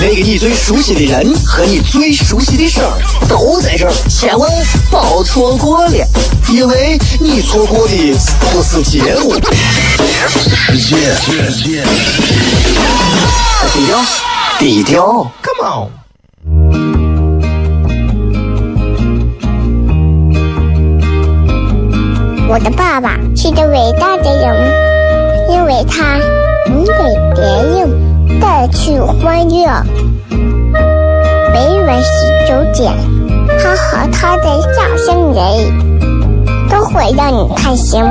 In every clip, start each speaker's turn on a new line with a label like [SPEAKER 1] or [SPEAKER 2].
[SPEAKER 1] 那个你最熟悉的人和你最熟悉的事儿都在这儿，千万别错过了，因为你错过的不是节目，低调，低调，Come on。
[SPEAKER 2] 我的爸爸是个伟大的人，因为他能给别人带去欢乐。每晚十九点，他和他的笑声人，都会让你开心。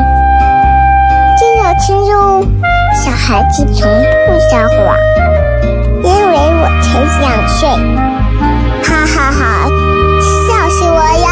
[SPEAKER 2] 真要听哟，小孩子从不撒谎，因为我才两岁。哈哈哈，笑死我
[SPEAKER 3] 了！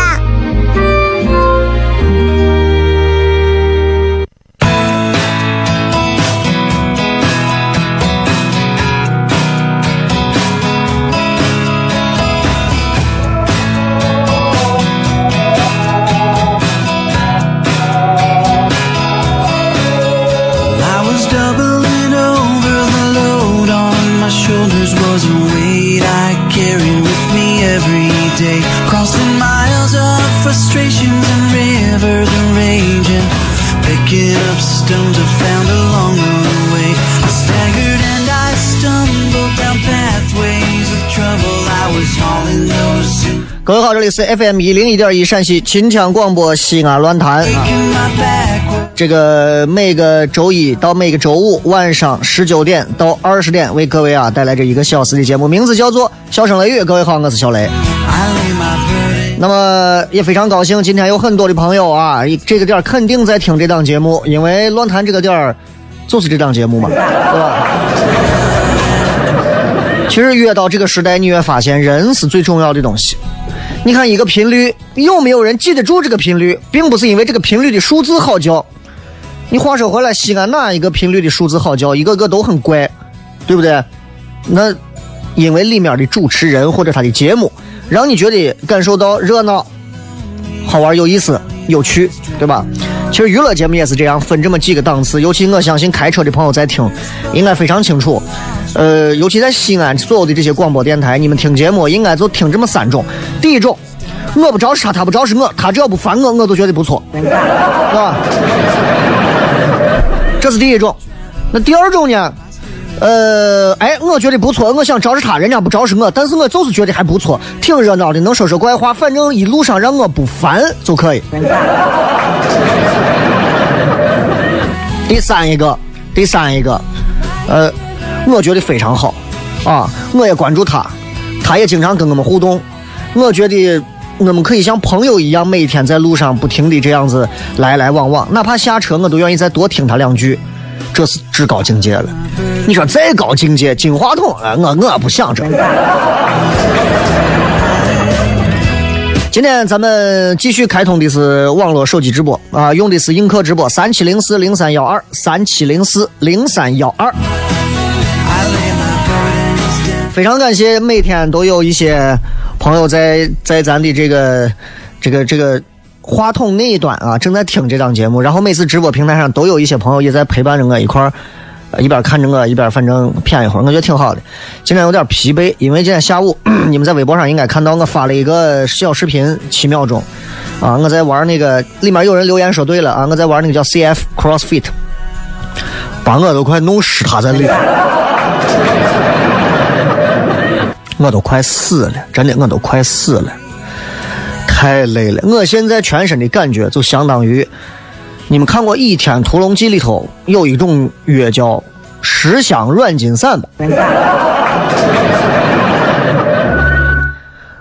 [SPEAKER 4] 各位好，这里是 FM 一零一点一陕西秦腔广播西安论坛啊。这个每个周一到每个周五晚上十九点到二十点，为各位啊带来这一个小时的节目，名字叫做《笑声雷雨》。各位好，我是小雷。那么也非常高兴，今天有很多的朋友啊，这个点肯定在听这档节目，因为论坛这个点就是这档节目嘛，对吧？其实越到这个时代，你越发现人是最重要的东西。你看一个频率，有没有人记得住这个频率，并不是因为这个频率的数字好叫。你话说回来，西安哪一个频率的数字好叫？一个个都很怪，对不对？那因为里面的主持人或者他的节目，让你觉得感受到热闹、好玩、有意思、有趣，对吧？其实娱乐节目也是这样，分这么几个档次。尤其我相信开车的朋友在听，应该非常清楚。呃，尤其在西安所有的这些广播电台，你们听节目应该就听这么三种。第一种，我不招是他，他不招是我，他只要不烦我，我都觉得不错，是吧？这是第一种。那第二种呢？呃，哎，我觉得不错，我想招是他，人家不招是我，但是我就是觉得还不错，挺热闹的，能说说怪话，反正一路上让我不烦就可以。第三一个，第三一个，呃，我觉得非常好，啊，我也关注他，他也经常跟我们互动，我觉得我们可以像朋友一样，每天在路上不停的这样子来来往往，哪怕下车我都愿意再多听他两句，这是至高境界了。你说再高境界，金话筒，哎我我不想这。今天咱们继续开通的是网络手机直播啊，用的是映客直播三七零四零三幺二三七零四零三幺二。非常感谢每天都有一些朋友在在咱的这个这个这个话筒那一端啊，正在听这档节目，然后每次直播平台上都有一些朋友也在陪伴着我一块儿。呃一边看着我，一边反正谝一会儿，我觉得挺好的。今天有点疲惫，因为今天下午 你们在微博上应该看到我发了一个小视频，七秒钟，啊，我在玩那个，里面有人留言说对了啊，我在玩那个叫 CF CrossFit，把我都快弄湿他在里。我都快死了，真的，我都快死了，太累了。我现在全身的感觉就相当于，你们看过《倚天屠龙记》里头有一种药叫十香软筋散吧？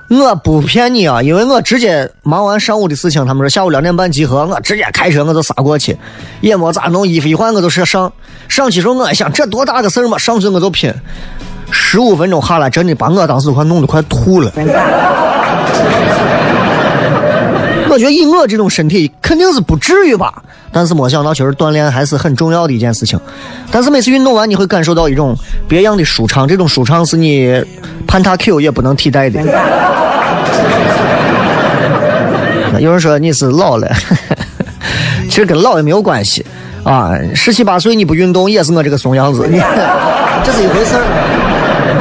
[SPEAKER 4] 我不骗你啊，因为我直接忙完上午的事情，他们说下午两点半集合，我直接开车我就杀过去，也没咋弄，衣服一换我就上上。上去时候我一想，这多大个事儿嘛，上去我就拼。十五分钟下来，真的把我当时快弄得快吐了。我 我觉得以我这种身体肯定是不至于吧，但是没想到其实锻炼还是很重要的一件事情。但是每次运动完，你会感受到一种别样的舒畅，这种舒畅是你盘塔 Q 也不能替代的。有人说你是老了，其实跟老也没有关系啊。十七八岁你不运动也是我这个怂样子，你 这是一回事儿。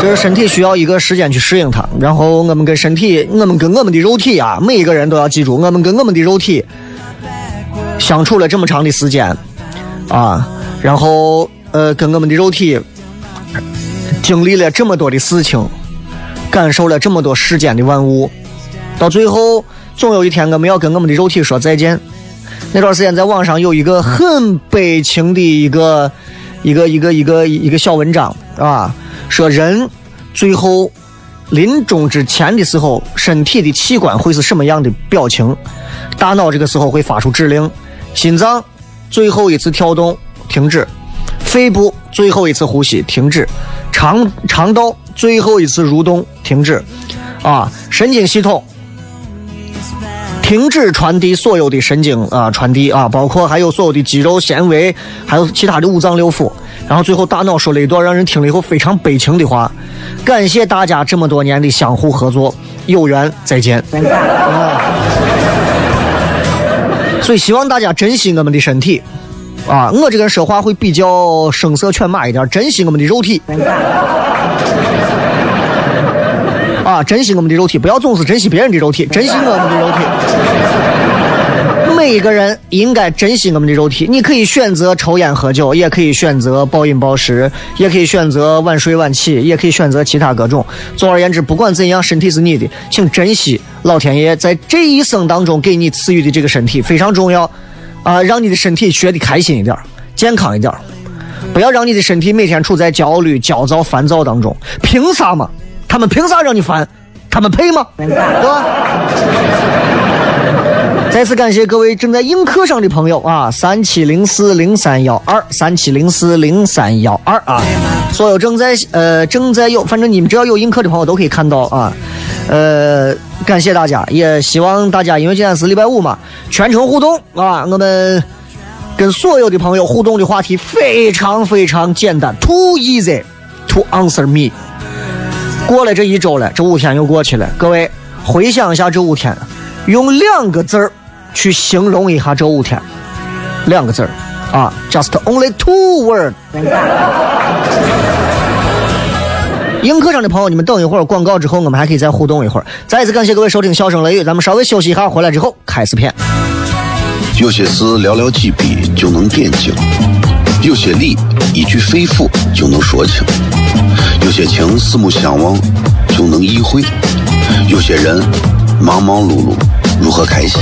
[SPEAKER 4] 就是身体需要一个时间去适应它，然后我们跟身体，我们跟我们的肉体啊，每一个人都要记住，我们跟我们的肉体相处了这么长的时间啊，然后呃，跟我们的肉体经历了这么多的事情，感受了这么多世间的万物，到最后。总有一天，我们要跟我们的肉体说再见。那段时间，在网上有一个很悲情的一个、一个、一个、一个一个小文章啊，说人最后临终之前的时候，身体的器官会是什么样的表情？大脑这个时候会发出指令，心脏最后一次跳动停止，肺部最后一次呼吸停止，肠肠道最后一次蠕动停止，啊，神经系统。停止传递所有的神经啊，传递啊，包括还有所有的肌肉纤维，还有其他的五脏六腑。然后最后大脑说了一段让人听了以后非常悲情的话：感谢大家这么多年的相互合作，有缘再见。所以希望大家珍惜我们的身体啊！我这个人说话会比较声色犬马一点，珍惜我们的肉体。啊，珍惜我们的肉体，不要总是珍惜别人的肉体，珍惜我们的肉体。每一个人应该珍惜我们的肉体。你可以选择抽烟喝酒，也可以选择暴饮暴食，也可以选择晚睡晚起，也可以选择其他各种。总而言之，不管怎样，身体是你的，请珍惜老天爷在这一生当中给你赐予的这个身体非常重要啊！让你的身体学的开心一点，健康一点，不要让你的身体每天处在焦虑、焦躁、烦躁当中。凭啥嘛？他们凭啥让你烦？他们配吗？对吧？再次感谢各位正在映客上的朋友啊，三七零四零三幺二，三七零四零三幺二啊，所有正在呃正在有，反正你们只要有映客的朋友都可以看到啊。呃，感谢大家，也希望大家，因为今天是礼拜五嘛，全程互动啊。我们跟所有的朋友互动的话题非常非常简单，too easy to answer me。过了这一周了，这五天又过去了。各位回想一下这五天，用两个字儿去形容一下这五天，两个字儿啊，just only two words。映客上的朋友，你们等一会儿广告之后，我们还可以再互动一会儿。再一次感谢各位收听《笑声雷雨》，咱们稍微休息一下，回来之后开始片。
[SPEAKER 5] 有些事寥寥几笔就能点睛，有些理一句肺腑就能说清。有些情四目相望就能意会，有些人忙忙碌碌如何开心？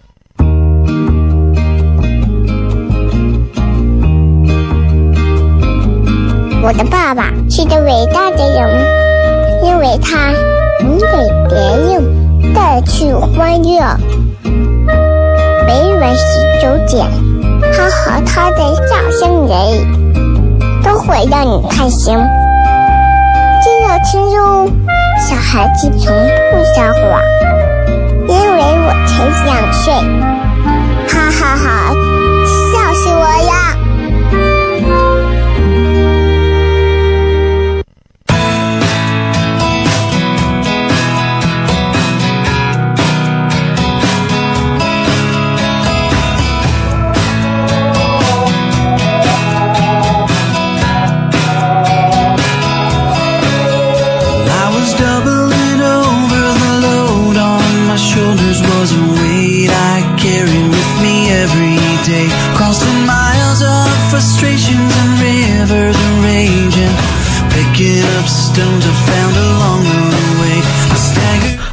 [SPEAKER 2] 我的爸爸是个伟大的人，因为他能给别人带去欢乐。每晚十九点，他和他的笑声人，都会让你开心。记得听哟，小孩子从不撒谎，因为我才两岁。哈哈哈，笑死我呀！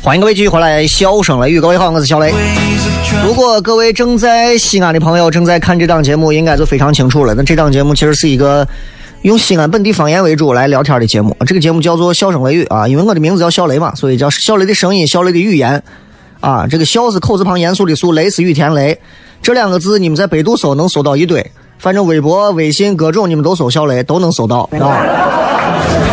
[SPEAKER 4] 欢迎各位继续回来，笑声雷雨，各位好，我是小雷。如果各位正在西安的朋友正在看这档节目，应该就非常清楚了。那这档节目其实是一个用西安本地方言为主来聊天的节目。这个节目叫做《笑声雷雨》啊，因为我的名字叫小雷嘛，所以叫小雷的声音，小雷的语言啊。这个“笑”是口字旁严肃的“肃”，雷是雨田雷。这两个字你们在百度搜能搜到一堆，反正微博、微信各种你们都搜小雷都能搜到啊。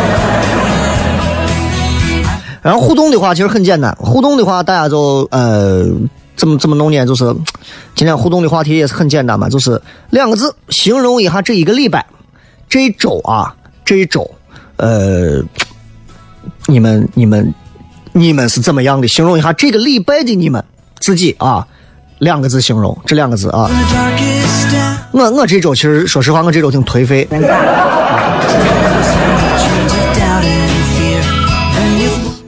[SPEAKER 4] 然后互动的话其实很简单，互动的话大家就呃怎么怎么弄呢？就是今天互动的话题也是很简单嘛，就是两个字形容一下这一个礼拜、这一周啊，这一周，呃，你们你们你们是怎么样的？形容一下这个礼拜的你们自己啊，两个字形容，这两个字啊。我我这周其实说实话，我这周挺颓废。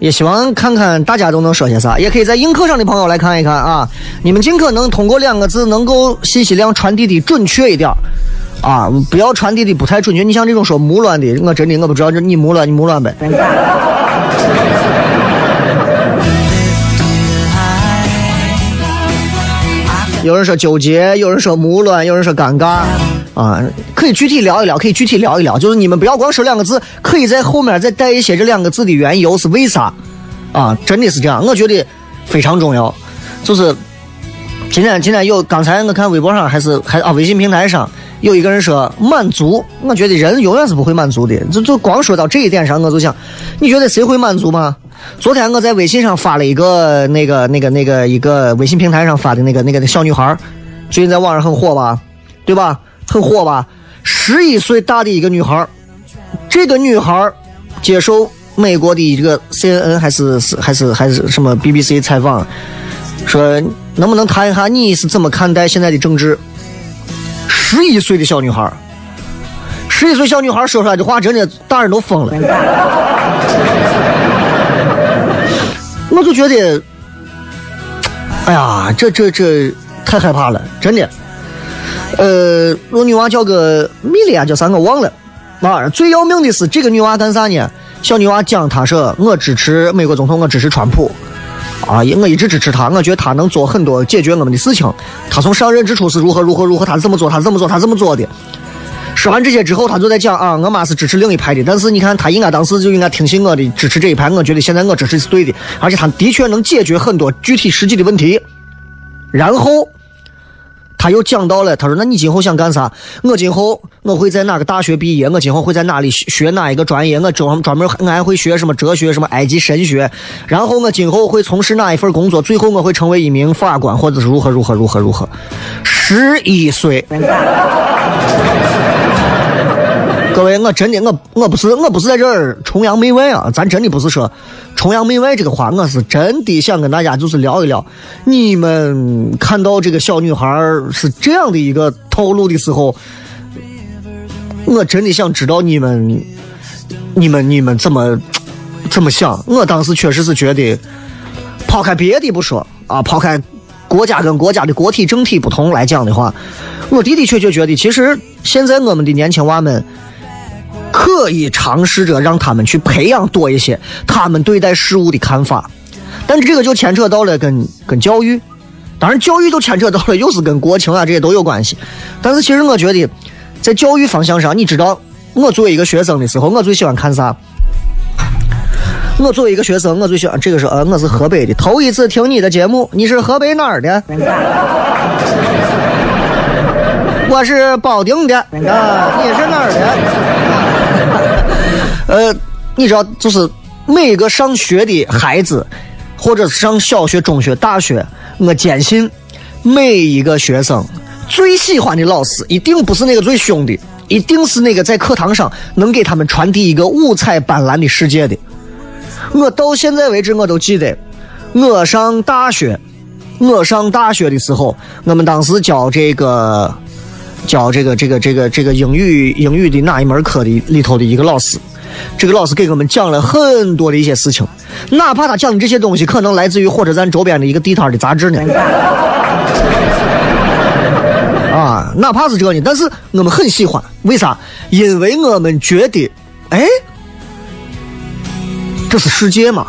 [SPEAKER 4] 也希望看看大家都能说些啥，也可以在映客上的朋友来看一看啊，你们尽可能通过两个字能够信息量传递的准确一点啊，不要传递的不太准确。你像这种说木卵的，我真的我不知道，你木卵你木卵呗。有人说纠结，有人说木乱，有人说尴尬，啊，可以具体聊一聊，可以具体聊一聊。就是你们不要光说两个字，可以在后面再带一些这两个字的缘由是为啥，啊，真的是这样，我觉得非常重要。就是今天今天有刚才我看微博上还是还啊微信平台上有一个人说满足，我觉得人永远是不会满足的。就就光说到这一点上，我就想，你觉得谁会满足吗？昨天我在微信上发了一个那个那个那个一个微信平台上发的那个那个小女孩，最近在网上很火吧，对吧？很火吧？十一岁大的一个女孩，这个女孩接受美国的这个 CNN 还是是还是还是什么 BBC 采访，说能不能谈一下你是怎么看待现在的政治？十一岁的小女孩，十一岁小女孩说出来的话，真的大人都疯了。我就觉得，哎呀，这这这太害怕了，真的。呃，我女娃叫个米莉亚，叫啥我忘了。啊，最要命的是这个女娃干啥呢？小女娃讲，她说我支持美国总统，我支持川普。啊，我一直支持他，我觉得他能做很多解决我们的事情。他从上任之初是如何如何如何，他是怎么做，他是怎么做，他怎么做的。说完这些之后，他就在讲啊，我妈是支持另一派的，但是你看，他应该当时就应该听信我的，支持这一派。我觉得现在我支持是对的，而且他的确能解决很多具体实际的问题。然后他又讲到了，他说：“那你今后想干啥？我今后我会在哪个大学毕业？我今后会在哪里学哪一个专业？我专专门我还会学什么哲学、什么埃及神学？然后我今后会从事哪一份工作？最后我会成为一名法官，或者是如何如何如何如何？十一岁。”各位，我真的，我我不是我不是在这儿崇洋媚外啊，咱真的不是说崇洋媚外这个话，我是真的想跟大家就是聊一聊，你们看到这个小女孩是这样的一个套路的时候，我真的想知道你们你们你们怎么怎么想。我当时确实是觉得，抛开别的不说啊，抛开国家跟国家的国体政体不同来讲的话，我的的确确觉得，其实现在我们的年轻娃们。可以尝试着让他们去培养多一些他们对待事物的看法，但这个就牵扯到了跟跟教育，当然教育都牵扯到了，又是跟国情啊这些都有关系。但是其实我觉得，在教育方向上，你知道，我作为一个学生的时候，我最喜欢看啥？我作为一个学生，我最喜欢这个是呃，我是河北的，头一次听你的节目，你是河北哪儿的？我是保定的啊，你是哪儿的？呃，你知道，就是每个上学的孩子，或者是上小学、中学、大学，我坚信每一个学生最喜欢的老师，一定不是那个最凶的，一定是那个在课堂上能给他们传递一个五彩斑斓的世界的。我到现在为止，我都记得，我上大学，我上大学的时候，我们当时教这个。教这个这个这个这个英语英语的哪一门课的里头的一个老师，这个老师给我们讲了很多的一些事情，哪怕他讲的这些东西可能来自于火车站周边的一个地摊的杂志呢，啊，哪怕是这呢，但是我们很喜欢，为啥？因为我们觉得，哎，这是世界嘛，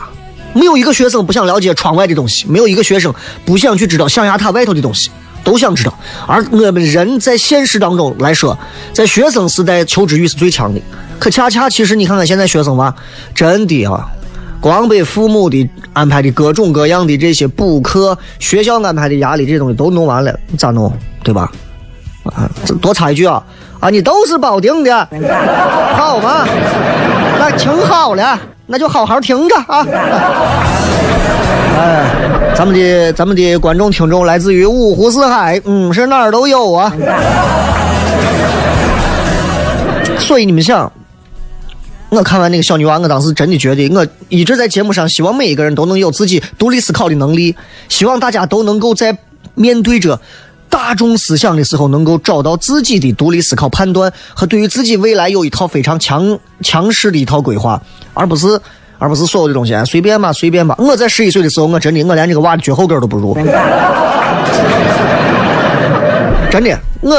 [SPEAKER 4] 没有一个学生不想了解窗外的东西，没有一个学生不想去知道象牙塔外头的东西，都想知道。而我们人在现实当中来说，在学生时代求知欲是最强的。可恰恰其实你看看现在学生娃，真的啊，光被父母的安排的各种各样的这些补课、学校安排的压力这些东西都弄完了，咋弄？对吧？啊，这多插一句啊啊，你都是保定的，好吗？那听好了，那就好好听着啊。哎，咱们的咱们的观众听众来自于五湖四海，嗯，是哪儿都有啊。所以你们想，我看完那个小女娃，我当时真的觉得，我一直在节目上希望每一个人都能有自己独立思考的能力，希望大家都能够在面对着大众思想的时候，能够找到自己的独立思考判断和对于自己未来有一套非常强强势的一套规划，而不是而不是所有的东西哎随便吧随便吧。我在十一岁的时候，我真的我连这个娃的脚后跟都不如，真的我。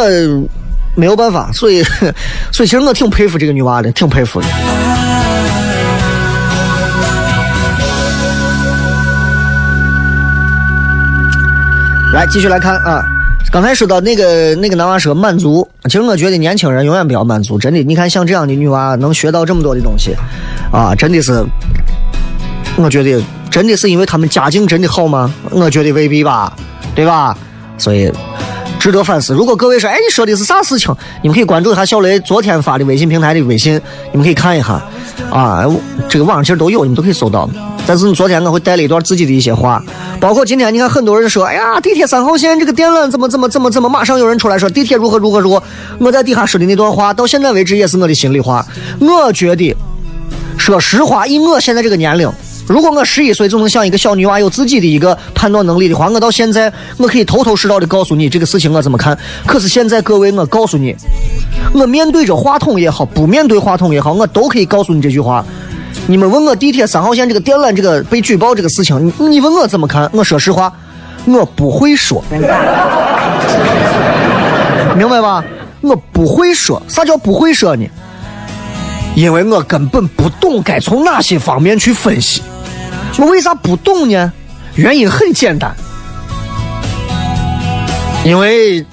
[SPEAKER 4] 没有办法，所以，所以其实我挺佩服这个女娃的，挺佩服的。来，继续来看啊，刚才说到那个那个男娃说满足，其实我觉得年轻人永远不要满足，真的。你看像这样的女娃能学到这么多的东西，啊，真的是，我觉得真的是因为他们家境真的好吗？我觉得未必吧，对吧？所以。值得反思。如果各位说，哎，你说的是啥事情？你们可以关注一下小雷昨天发的微信平台的微信，你们可以看一下。啊，这个网上其实都有，你们都可以搜到。但是昨天我会带了一段自己的一些话，包括今天你看很多人说，哎呀，地铁三号线这个电缆怎么怎么怎么怎么，马上有人出来说地铁如何如何如何。我在底下说的那段话，到现在为止也是我的心里话。我觉得，说实话，以我现在这个年龄。如果我十一岁就能像一个小女娃有自己的一个判断能力的话，我到现在我可以头头是道的告诉你这个事情我怎么看。可是现在各位，我告诉你，我面对着话筒也好，不面对话筒也好，我都可以告诉你这句话。你们问我地铁三号线这个电缆这个被举报这个事情，你你问我怎么看？我说实话，我不会说，明白吧？我不会说，啥叫不会说呢？因为我根本不懂该从哪些方面去分析。我为啥不懂呢？原因很简单，因为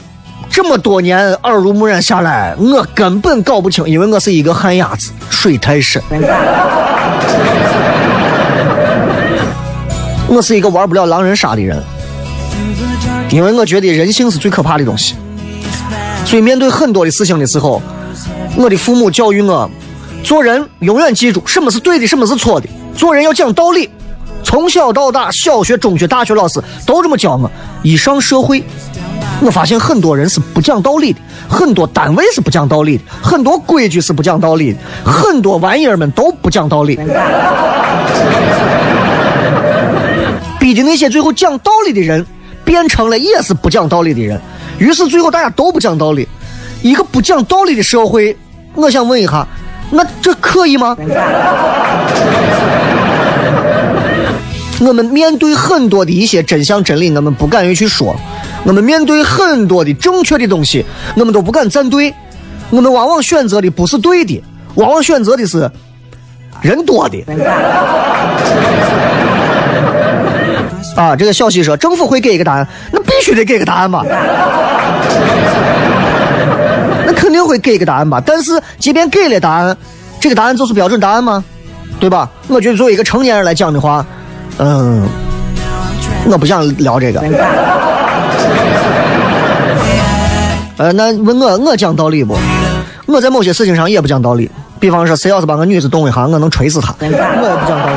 [SPEAKER 4] 这么多年耳濡目染下来，我根本搞不清。因为我是一个旱鸭子，水太深。我是一个玩不了狼人杀的人，因为我觉得人性是最可怕的东西。所以面对很多的事情的时候，我的父母教育我，做人永远记住什么是对的，什么是错的。做人要讲道理。从小到大，小学、中学、大学老师都这么教我。一上社会，我发现很多人是不讲道理的，很多单位是不讲道理的，很多规矩是不讲道理的，很多玩意儿们都不讲道理。逼的那些最后讲道理的人，变成了也是不讲道理的人。于是最后大家都不讲道理。一个不讲道理的社会，我想问一下，那这可以吗？我们面对很多的一些真相真理，我们不敢于去说；我们面对很多的正确的东西，我们都不敢站队。我们往往选择的不是对的，往往选择的是人多的。啊，这个小西说政府会给一个答案，那必须得给个答案吧？那肯定会给一个答案吧？但是即便给了答案，这个答案就是标准答案吗？对吧？我觉得作为一个成年人来讲的话。嗯，我不想聊这个。呃，那问我，我讲道理不？我在某些事情上也不讲道理。比方说，谁要是把个女子动一下，我能锤死他。我也不讲道理，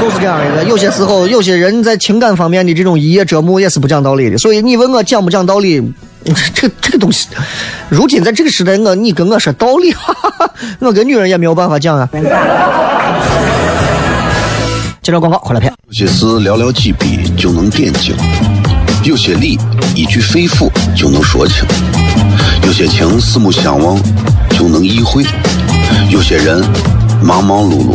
[SPEAKER 4] 就是这样一个。有些时候，有些人在情感方面的这种一夜折磨，也是不讲道理的。所以你问我讲不讲道理，这这这个东西，如今在这个时代，我你跟我说道理，我跟女人也没有办法讲啊。接着广告，回来片。
[SPEAKER 5] 有些事寥寥几笔就能点睛，有些理一句肺腑就能说清，有些情四目相望就能意会，有些人忙忙碌碌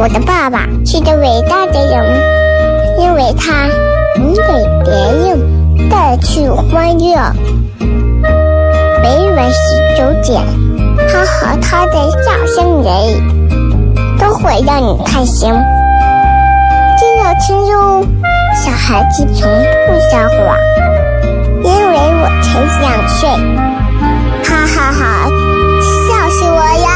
[SPEAKER 2] 我的爸爸是个伟大的人，因为他能给别人带去欢乐。每晚十九点，他和他的笑声人，都会让你开心。记得听哟，小孩子从不撒谎，因为我才两岁。哈哈哈，笑死我了！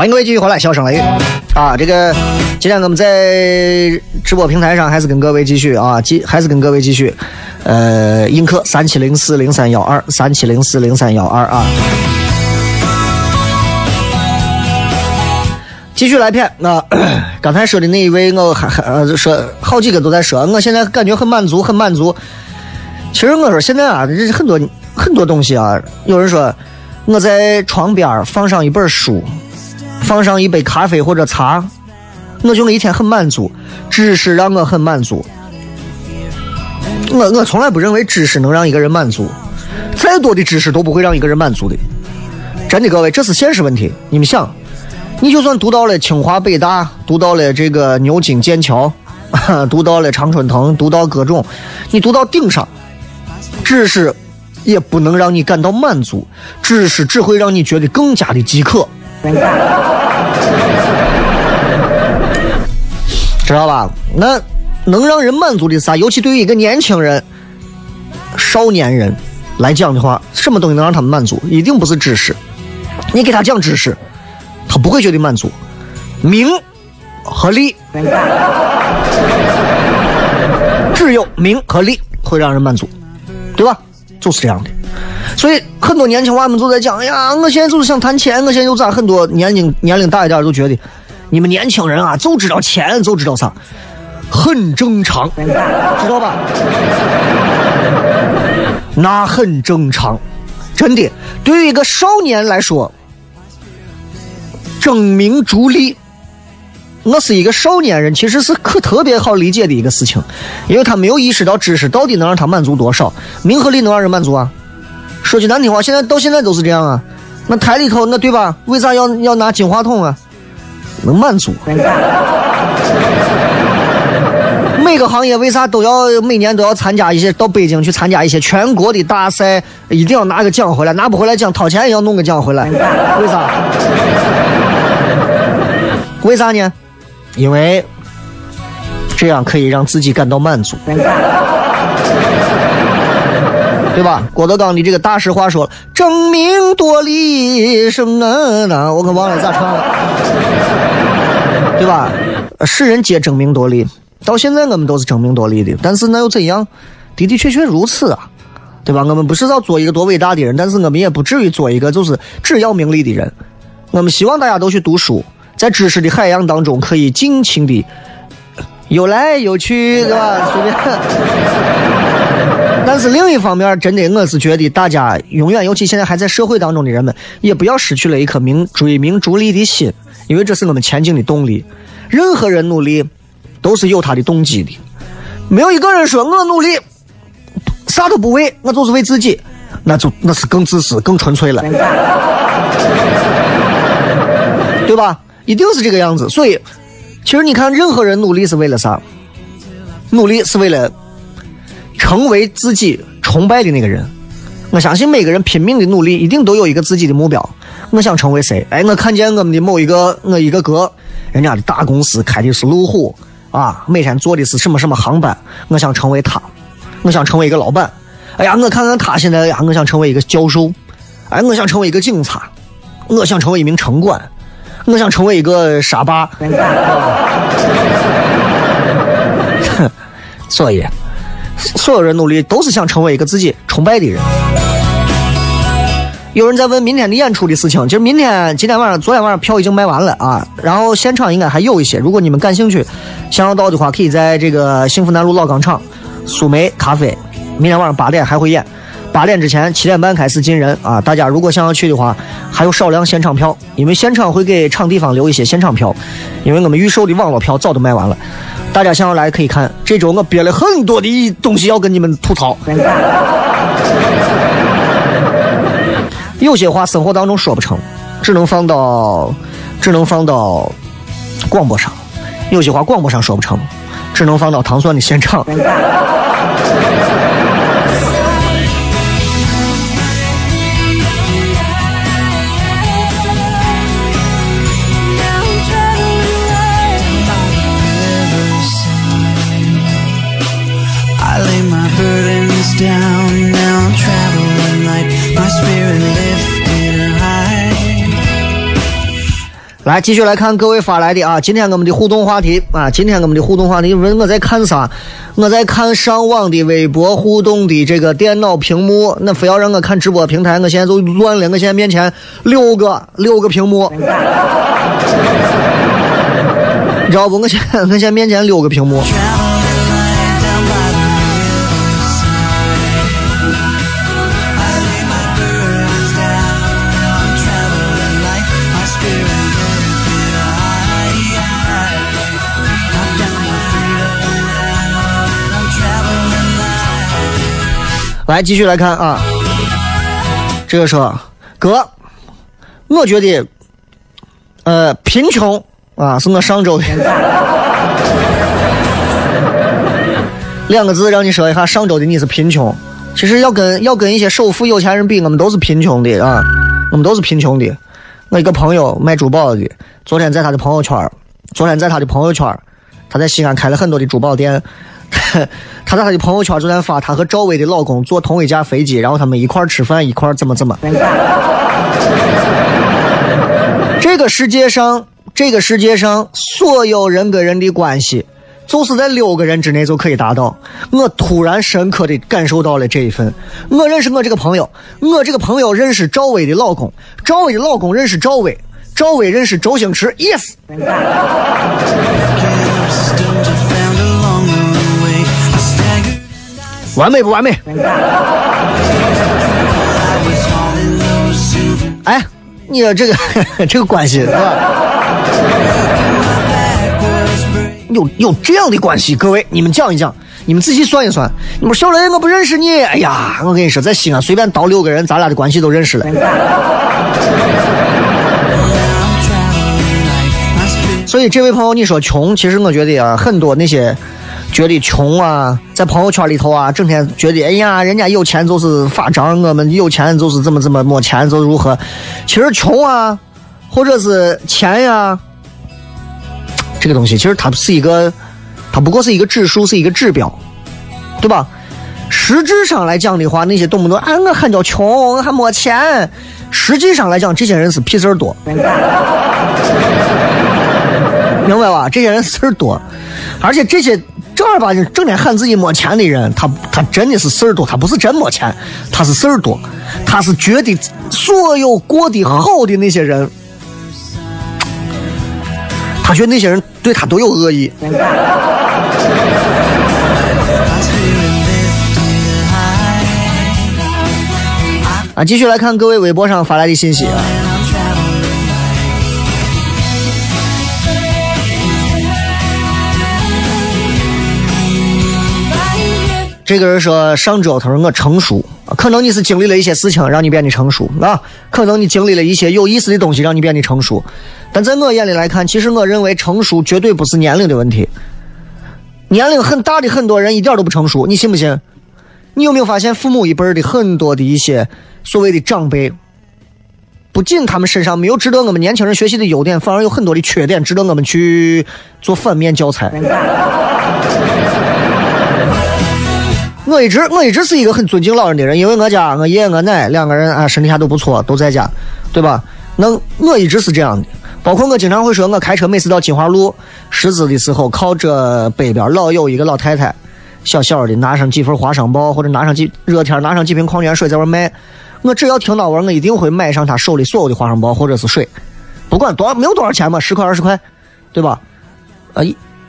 [SPEAKER 4] 欢迎各位继续回来，笑声雷啊！这个今天我们在直播平台上还是跟各位继续啊，继还是跟各位继续，呃，映客三七零四零三幺二三七零四零三幺二啊，继续来片。那、刚才说的那一位，我还还说好几个都在说，我现在感觉很满足，很满足。其实我说现在啊，这很多很多东西啊，有人说我在床边放上一本书。放上一杯咖啡或者茶，我就那一天很满足。知识让我很满足。我我从来不认为知识能让一个人满足，再多的知识都不会让一个人满足的。真的，各位，这是现实问题。你们想，你就算读到了清华北大，读到了这个牛津剑桥，读到了常春藤，读到各种，你读到顶上，知识也不能让你感到满足，知识只会让你觉得更加的饥渴。知道吧？那能让人满足的啥？尤其对于一个年轻人、少年人来讲的话，什么东西能让他们满足？一定不是知识。你给他讲知识，他不会觉得满足。名和利，只有名和利会让人满足，对吧？就是这样的。所以很多年轻娃们都在讲：“哎呀，我现在就是想谈钱，我现在又咋？”很多年龄年龄大一点都觉得，你们年轻人啊，就知道钱，就知道啥，很正常，知道吧？那很正常，真的。对于一个少年来说，争名逐利，我是一个少年人，其实是可特别好理解的一个事情，因为他没有意识到知识到底能让他满足多少，名和利能让人满足啊。说句难听话，现在到现在都是这样啊。那台里头，那对吧？为啥要要拿金话筒啊？能满足。每个行业为啥都要每年都要参加一些到北京去参加一些全国的大赛，一定要拿个奖回来，拿不回来奖掏钱也要弄个奖回来，为啥？为啥呢？因为这样可以让自己感到满足。对吧？郭德纲的这个大实话说了：“争名夺利生啊那我可忘了咋唱了，对吧？世人皆争名夺利，到现在我们都是争名夺利的，但是那又怎样？的的确确如此啊，对吧？我们不是要做一个多伟大的人，但是我们也不至于做一个就是只要名利的人。我们希望大家都去读书，在知识的海洋当中可以尽情的游来有去，对吧？随便。但是另一方面，真的我是觉得大家永远，尤其现在还在社会当中的人们，也不要失去了一颗名追名逐利的心，因为这是我们前进的动力。任何人努力都是有他的动机的，没有一个人说我努力啥都不为，我就是为自己，那就那是更自私、更纯粹了，对吧？一定是这个样子。所以，其实你看，任何人努力是为了啥？努力是为了。成为自己崇拜的那个人，我相信每个人拼命的努力，一定都有一个自己的目标。我想成为谁？哎，我看见我们的某一个我一个哥，人家的大公司开的是路虎啊，每天坐的是什么什么航班。我想成为他，我想成为一个老板。哎呀，我看看他现在呀，我想成为一个教授。哎，我想成为一个警察，我想成为一名城管，我想成为一个沙巴。所以。所有人努力都是想成为一个自己崇拜的人。有人在问明天的演出的事情，其实明天、今天晚上、昨天晚上票已经卖完了啊，然后现场应该还有一些。如果你们感兴趣，想要到的话，可以在这个幸福南路老钢厂苏梅咖啡，明天晚上八点还会演。八点之前，七点半开始进人啊！大家如果想要去的话，还有少量现场票，因为现场会给场地方留一些现场票，因为我们预售的网络票早都卖完了。大家想要来可以看。这周我憋了很多的东西要跟你们吐槽。有些话生活当中说不成，只能放到，只能放到广播上；有些话广播上说不成，只能放到糖蒜的现场。
[SPEAKER 3] Down now traveling light my spirit lifted high
[SPEAKER 4] 来，继续来看各位发来的啊，今天我们的互动话题啊，今天我们的互动话题，问我在看啥？我在看上网的微博互动的这个电脑屏幕，那非要让我看直播平台，我现在就乱了，我现在面前六个六个屏幕，你知道不？我现在我现在面前六个屏幕。来，继续来看啊，这个说哥，我觉得，呃，贫穷啊，是我上周的 两个字，让你说一下上周的你是贫穷。其实要跟要跟一些首富有钱人比，我们都是贫穷的啊，我们都是贫穷的。我一个朋友卖珠宝的，昨天在他的朋友圈，昨天在他的朋友圈，他在西安开了很多的珠宝店。他在他的朋友圈昨天发，他和赵薇的老公坐同一架飞机，然后他们一块儿吃饭，一块儿怎么怎么。这个世界上，这个世界上所有人跟人的关系，就是在六个人之内就可以达到。我突然深刻的感受到了这一份。我认识我这个朋友，我这个朋友认识赵薇的老公，赵薇的老公认识赵薇，赵薇认识周星驰，yes。完美不完美？哎，你这个这个关系是吧？有有这样的关系，各位，你们讲一讲，你们仔细算一算。你们说小雷，我不认识你。哎呀，我跟你说，在西安随便倒六个人，咱俩的关系都认识了。所以这位朋友，你说穷，其实我觉得啊，很多那些觉得穷啊，在朋友圈里头啊，整天觉得哎呀，人家有钱就是发张，我们有钱就是怎么怎么，没钱就如何。其实穷啊，或者是钱呀、这个东西其实它是一个，它不过是一个指数，是一个指标，对吧？实质上来讲的话，那些动不动啊，我喊叫穷，我还没钱。实际上来讲，这些人是屁事儿多。明白吧？这些人事儿多，而且这些正儿八经整天喊自己没钱的人，他他真的是事儿多，他不是真没钱，他是事儿多，他是觉得所有过得好的那些人，他觉得那些人对他都有恶意。啊，继续来看各位微博上发来的信息啊。这个人说上周他说我成熟，可能你是经历了一些事情让你变得成熟啊，可能你经历了一些有意思的东西让你变得成熟，但在我眼里来看，其实我认为成熟绝对不是年龄的问题。年龄很大的很多人一点都不成熟，你信不信？你有没有发现父母一辈的很多的一些所谓的长辈，不仅他们身上没有值得我们年轻人学习的优点，反而有很多的缺点值得我们去做反面教材。我一直我一直是一个很尊敬老人的人，因为我家我爷爷我奶两个人啊身体还都不错，都在家，对吧？那我一直是这样的，包括我经常会说，我开车每次到金华路十字的时候，靠着北边老有一个老太太，小小的拿上几份花生包，或者拿上几热天拿上几瓶矿泉水在外卖，我只要听到我，我一定会买上他手里所有的花生包或者是水，不管多少没有多少钱嘛，十块二十块，对吧？啊，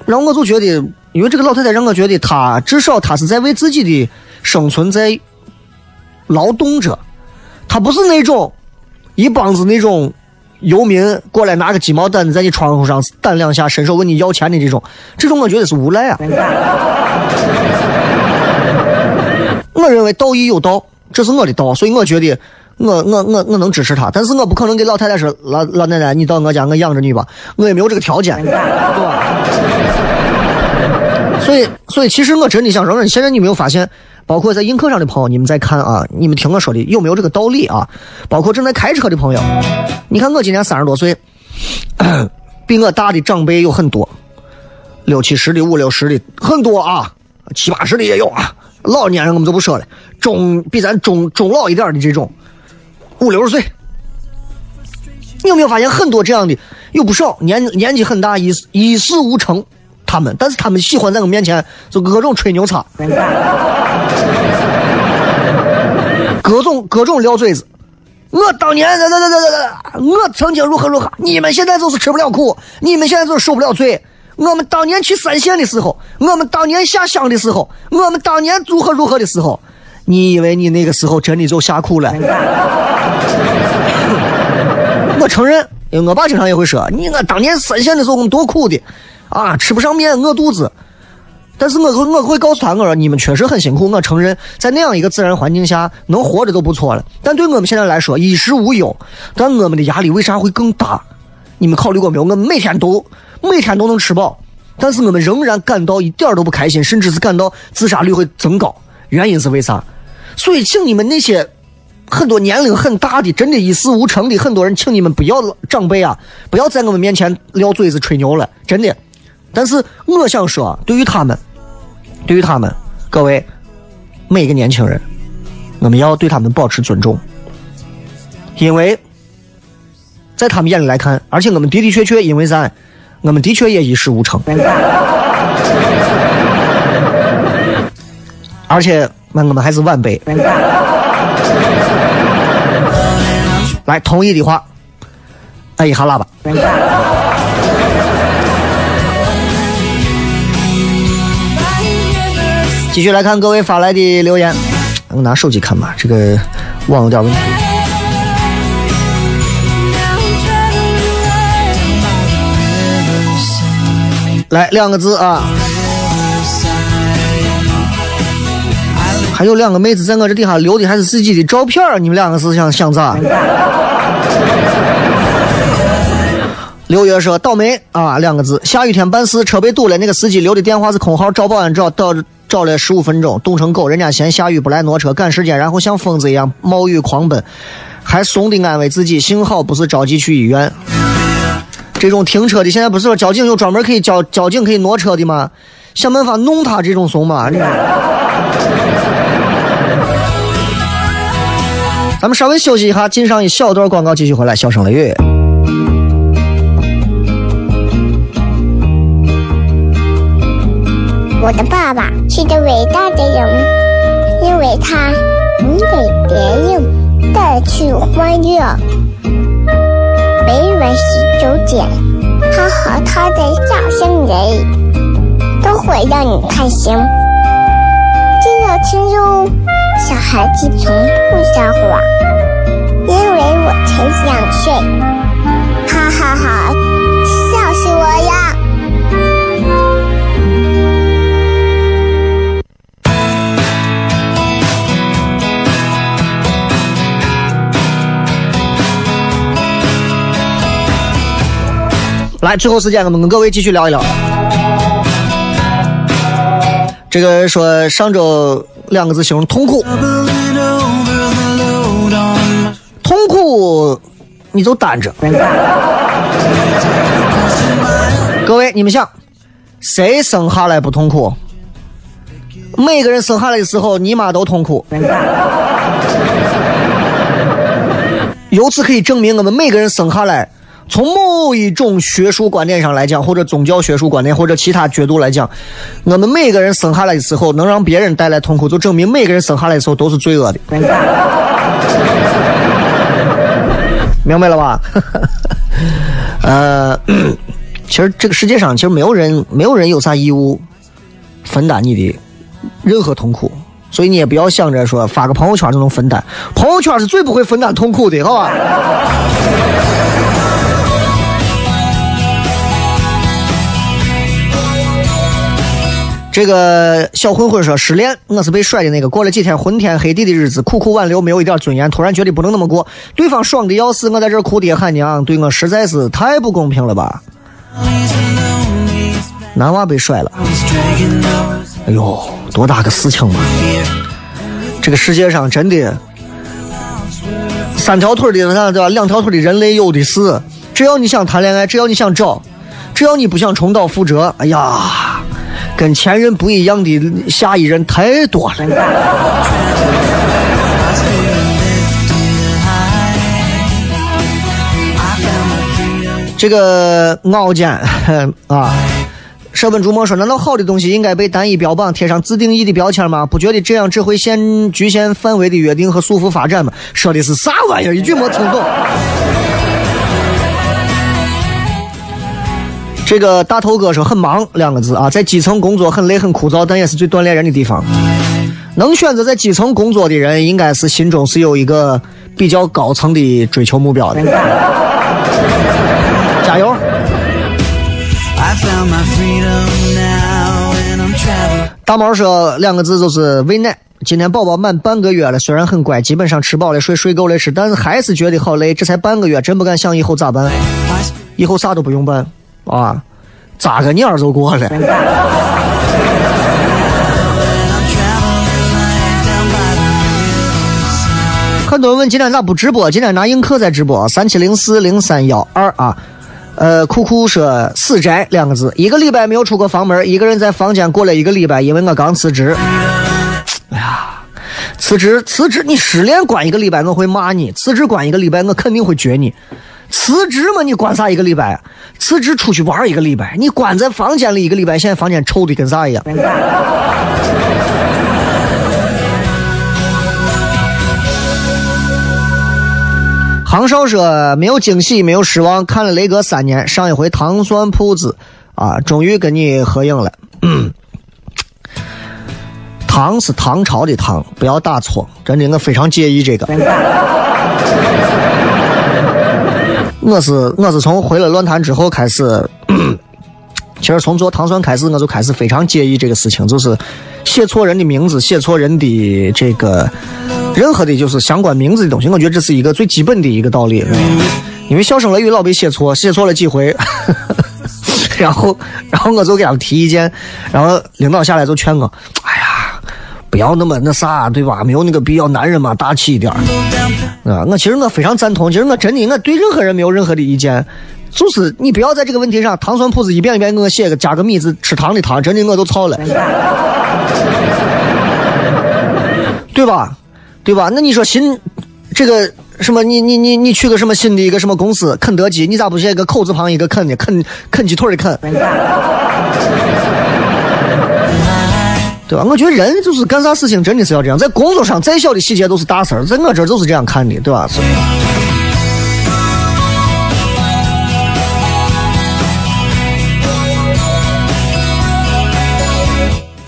[SPEAKER 4] 然后我就觉得，因为这个老太太让我觉得她至少她是在为自己的生存在劳动着，她不是那种一帮子那种游民过来拿个鸡毛掸子在你窗户上掸两下，伸手问你要钱的这种，这种我觉得是无赖啊。我认为道义有道，这是我的道，所以我觉得我我我我能支持他，但是我不可能给老太太说老老奶奶你到我家我养着你吧，我也没有这个条件，对吧？所以所以其实我真的想说，现在你没有发现，包括在映客上的朋友，你们在看啊，你们听我说的有没有这个道理啊？包括正在开车的朋友，你看我今年三十多岁，比我大的长辈有很多，六七十的、五六十的很多啊，七八十的也有啊。老年人我们就不说了，中比咱中中老一点的这种，五六十岁，你有没有发现很多这样的？有不少年年纪很大，一一事无成，他们，但是他们喜欢在我面前就各种吹牛叉，各种各种撂嘴子。我当年，我曾经如何如何，你们现在就是吃不了苦，你们现在就是受不了罪。我们当年去三线的时候，我们当年下乡的时候，我们当年如何如何的时候，你以为你那个时候真的就下苦了？我承认，因为我爸经常也会说，你我当年三线的时候我们多苦的，啊，吃不上面饿肚子。但是我会我会告诉他，我说你们确实很辛苦，我承认，在那样一个自然环境下能活着都不错了。但对我们现在来说，衣食无忧，但我们的压力为啥会更大？你们考虑过没有？我们每天都每天都能吃饱，但是我们仍然感到一点都不开心，甚至是感到自杀率会增高。原因是为啥？所以，请你们那些很多年龄很大的、真的一事无成的很多人，请你们不要长辈啊，不要在我们面前撂嘴子吹牛了，真的。但是我想说，对于他们，对于他们，各位每个年轻人，我们要对他们保持尊重，因为。在他们眼里来看，而且我们的的确确因为啥？我们的确也一事无成，而且那我们还是晚辈。来，同意的话，按一下喇叭。继续来看各位发来的留言，我拿手机看吧，这个网有点问题。来两个字啊！还有两个妹子在我这底下留的还是自己的照片你们两个是想想咋？六月说倒霉啊，两个字。下雨天办事车被堵了，那个司机留的电话是空号，找保安找到找了十五分钟，冻成狗。人家嫌下雨不来挪车，赶时间，然后像疯子一样冒雨狂奔，还怂的安慰自己，幸好不是着急去医院。这种停车的，现在不是说交警有专门可以交交警可以挪车的吗？想办法弄他这种怂嘛！咱们稍微休息一下，进上一小段广告，继续回来。小声雷雨。
[SPEAKER 2] 我的爸爸是个伟大的人，因为他能给别人带去欢乐。每晚十九点，他和他的笑声人，都会让你开心。记得听哟，小孩子从不撒谎，因为我才两岁。哈哈哈，笑死我呀！
[SPEAKER 4] 来，最后时间，我们跟各位继续聊一聊。这个说上周两个字形容痛苦，痛苦你就担着。各位，你们想，谁生下来不痛苦？每个人生下来的时候，你妈都痛苦。由此可以证明，我们每个人生下来。从某一种学术观点上来讲，或者宗教学术观点，或者其他角度来讲，我们每个人生下来的时候能让别人带来痛苦，就证明每个人生下来的时候都是罪恶的。明白了吧？呃，其实这个世界上其实没有人没有人有啥义务分担你的任何痛苦，所以你也不要想着说发个朋友圈就能分担，朋友圈是最不会分担痛苦的，好吧？这个小混混说失恋，我是被甩的那个。过了几天昏天黑地的日子，苦苦挽留，没有一点尊严。突然觉得不能那么过，对方爽的要死，我在这哭爹喊娘，对我实在是太不公平了吧？男娃被甩了，哎呦，多大个事情嘛！这个世界上真的三条腿的啥对吧？两条腿的人类有的是。只要你想谈恋爱，只要你想找，只要你不想重蹈覆辙，哎呀！跟前任不一样的下一任太多了。这个熬尖啊，舍本逐末说：难道好的东西应该被单一标榜、贴上自定义的标签吗？不觉得这样只会限局限范围的约定和束缚发展吗？说的是啥玩意儿？一句没听懂。这个大头哥说很忙两个字啊，在基层工作很累很枯燥，但也是最锻炼人的地方。能选择在基层工作的人，应该是心中是有一个比较高层的追求目标的。加油！大毛说两个字就是喂奶。今天宝宝满半个月了，虽然很乖，基本上吃饱了睡，睡够了吃，但是还是觉得好累。这才半个月，真不敢想以后咋办。以后啥都不用办。啊，咋个鸟就过了。很多人问今天咋不直播？今天拿映客在直播，三七零四零三幺二啊。呃，酷酷说死宅两个字，一个礼拜没有出过房门，一个人在房间过了一个礼拜，因为我刚辞职。哎呀，辞职辞职，你失恋关一个礼拜我会骂你，辞职关一个礼拜我肯定会撅你。辞职嘛，你关啥一个礼拜？辞职出去玩一个礼拜，你关在房间里一个礼拜，现在房间臭的跟啥一样？杭少说没有惊喜，没有失望，看了雷哥三年，上一回糖蒜铺子啊，终于跟你合影了。嗯唐是唐朝的唐，不要打错，真的我非常介意这个。我是我是从回了论坛之后开始，其实从做糖蒜开始，我就开始非常介意这个事情，就是写错人的名字，写错人的这个任何的，就是相关名字的东西。我觉得这是一个最基本的一个道理，因为笑声雷雨老被写错，写错了几回，然后然后我就给他们提意见，然后领导下来就劝我，哎呀，不要那么那啥，对吧？没有那个必要，男人嘛，大气一点。啊，我其实我非常赞同，其实我真的我对任何人没有任何的意见，就是你不要在这个问题上糖酸铺子一遍一遍给我写个加个米字吃糖的糖，真的我都操了，对吧？对吧？那你说新这个什么，你你你你去个什么新的一个什么公司，肯德基，你咋不写个口字旁一个肯的肯肯鸡腿的肯？对吧？我觉得人就是干啥事情真的是要这样，在工作上再小的细节都是大事儿，在我这儿就是这样看的，对吧？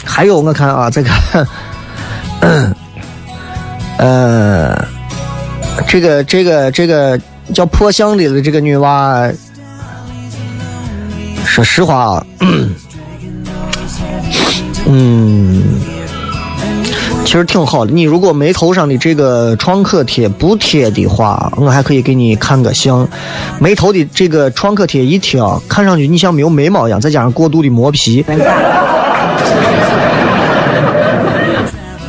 [SPEAKER 4] 还有我看啊，这个，呃，这个这个这个叫破相的这个女娃，说实话啊。嗯，嗯其实挺好的。你如果眉头上的这个创可贴不贴的话，我还可以给你看个相。眉头的这个创可贴一贴，看上去你像没有眉毛一样，再加上过度的磨皮。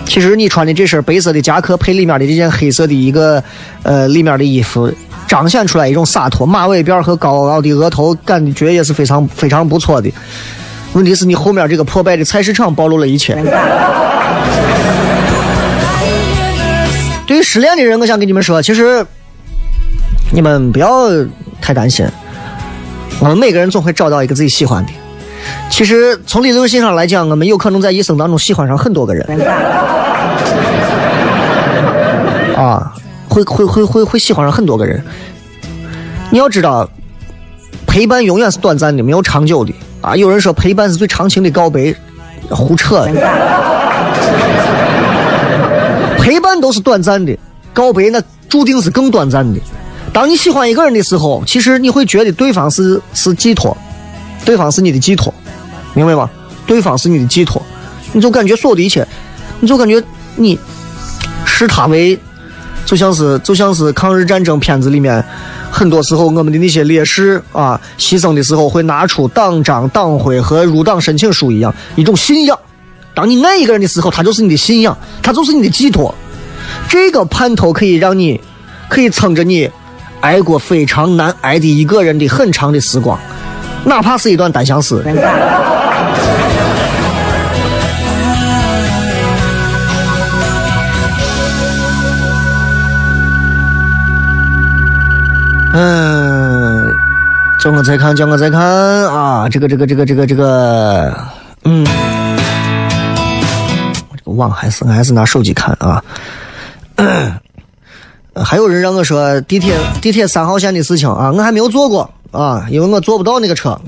[SPEAKER 4] 其实你穿的这身白色的夹克配里面的这件黑色的一个呃里面的衣服，彰显出来一种洒脱。马尾辫和高傲的额头，感觉也是非常非常不错的。问题是你后面这个破败的菜市场暴露了一切。对于失恋的人，我想跟你们说，其实你们不要太担心我们每个人总会找到一个自己喜欢的。其实从理论性上来讲，我们有可能在一生当中喜欢上很多个人。啊，会会会会会喜欢上很多个人。你要知道，陪伴永远是短暂的，没有长久的。啊，有人说陪伴是最长情的告白，胡扯。陪伴都是短暂的，告白那注定是更短暂的。当你喜欢一个人的时候，其实你会觉得对方是是寄托，对方是你的寄托，明白吗？对方是你的寄托，你就感觉所有的一切，你就感觉你视他为，就像是就像是抗日战争片子里面，很多时候我们的那些烈士啊，牺牲的时候会拿出党章、党徽和入党申请书一样，一种信仰。当你爱一个人的时候，他就是你的信仰，他就是你的寄托。这个盼头可以让你，可以撑着你爱过非常难爱的一个人的很长的时光，哪怕是一段单相思。嗯，叫我再看，叫我再看啊！这个，这个，这个，这个，这个，嗯。我这个网还是还是拿手机看啊？还有人让我说地铁地铁三号线的事情啊，我还没有坐过啊，因为我坐不到那个车啊。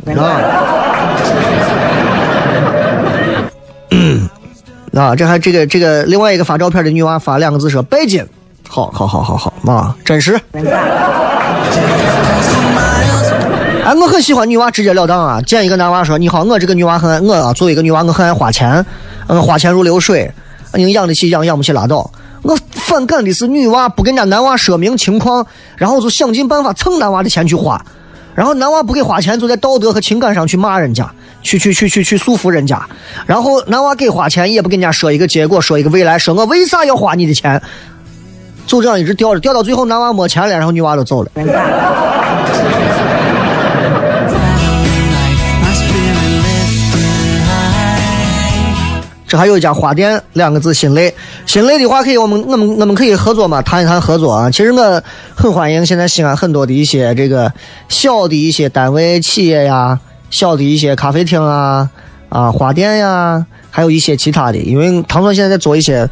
[SPEAKER 4] 啊，这还这个这个另外一个发照片的女娃发两个字说拜金，好好好好好啊，真实。哎，我很喜欢女娃直截了当啊，见一个男娃说你好，我这个女娃很我啊，作为一个女娃我很爱花钱。嗯，花钱如流水，你养得起养，养不起拉倒。我反感的是女娃不跟人家男娃说明情况，然后就想尽办法蹭男娃的钱去花，然后男娃不给花钱，就在道德和情感上去骂人家，去去去去去束缚人家。然后男娃给花钱，也不跟人家说一个结果，说一个未来，说我为啥要花你的钱，就这样一直吊着，吊到最后男娃没钱了，然后女娃都走了。这还有一家花店，两个字心累。心累的话，可以我们我们我们可以合作嘛，谈一谈合作啊。其实我很欢迎现在西安很多的一些这个小的一些单位企业呀，小的一些咖啡厅啊啊花店呀，还有一些其他的。因为唐总现在在做一些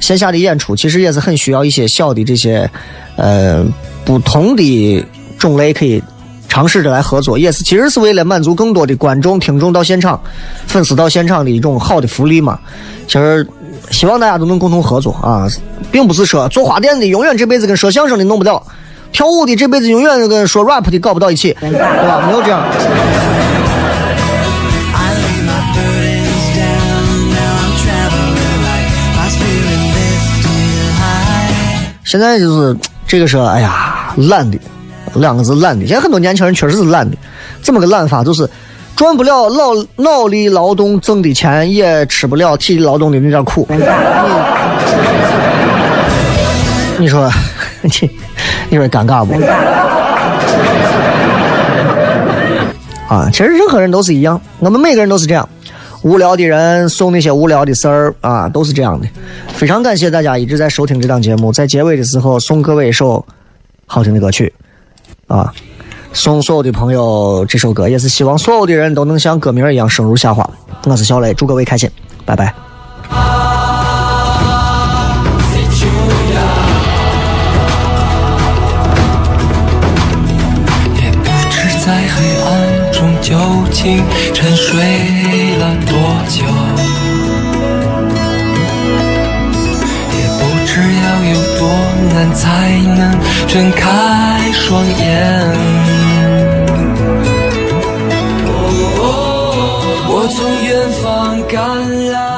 [SPEAKER 4] 线下的演出，其实也是很需要一些小的这些呃不同的种类可以。尝试着来合作，也是其实是为了满足更多的观众、听众到现场、粉丝到现场的一种好的福利嘛。其实希望大家都能共同合作啊，并不是说做花店的永远这辈子跟说相声的弄不到，跳舞的这辈子永远跟说 rap 的搞不到一起，对吧？没有这样。现在就是这个说，哎呀，懒的。两个字懒的，现在很多年轻人确实是懒的。怎么个懒法？就是赚不了脑脑力劳动挣的钱，也吃不了体力劳动的那点苦。你说，你你说尴尬不？啊，其实任何人都是一样，我们每个人都是这样。无聊的人送那些无聊的事儿啊，都是这样的。非常感谢大家一直在收听这档节目，在结尾的时候送各位一首好听的歌曲。啊，送所有的朋友这首歌，也是希望所有的人都能像歌名一样生如夏花。我是小雷，祝各位开心，拜拜。
[SPEAKER 3] 究竟沉睡了多久，也不知要有多难才能睁开。双眼，我从远方赶来。